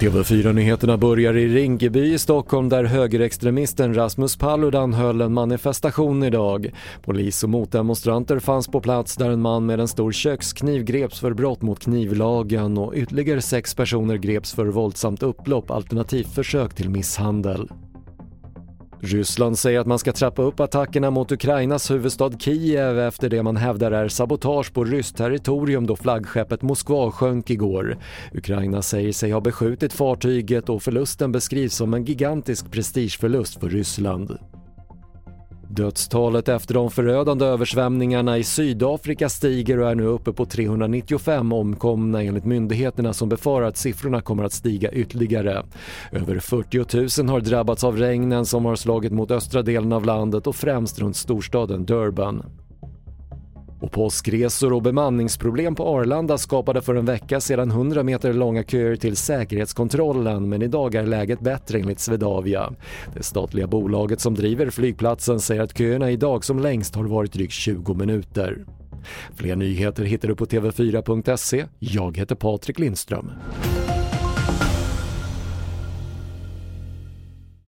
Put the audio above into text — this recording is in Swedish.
TV4-nyheterna börjar i Rinkeby i Stockholm där högerextremisten Rasmus Paludan höll en manifestation idag. Polis och motdemonstranter fanns på plats där en man med en stor kökskniv greps för brott mot knivlagen och ytterligare sex personer greps för våldsamt upplopp alternativt försök till misshandel. Ryssland säger att man ska trappa upp attackerna mot Ukrainas huvudstad Kiev efter det man hävdar är sabotage på ryskt territorium då flaggskeppet Moskva sjönk igår. Ukraina säger sig ha beskjutit fartyget och förlusten beskrivs som en gigantisk prestigeförlust för Ryssland. Dödstalet efter de förödande översvämningarna i Sydafrika stiger och är nu uppe på 395 omkomna enligt myndigheterna som befarar att siffrorna kommer att stiga ytterligare. Över 40 000 har drabbats av regnen som har slagit mot östra delen av landet och främst runt storstaden Durban. Och påskresor och bemanningsproblem på Arlanda skapade för en vecka sedan 100 meter långa köer till säkerhetskontrollen men idag är läget bättre enligt Swedavia. Det statliga bolaget som driver flygplatsen säger att köerna idag som längst har varit drygt 20 minuter. Fler nyheter hittar du på tv4.se. Jag heter Patrik Lindström.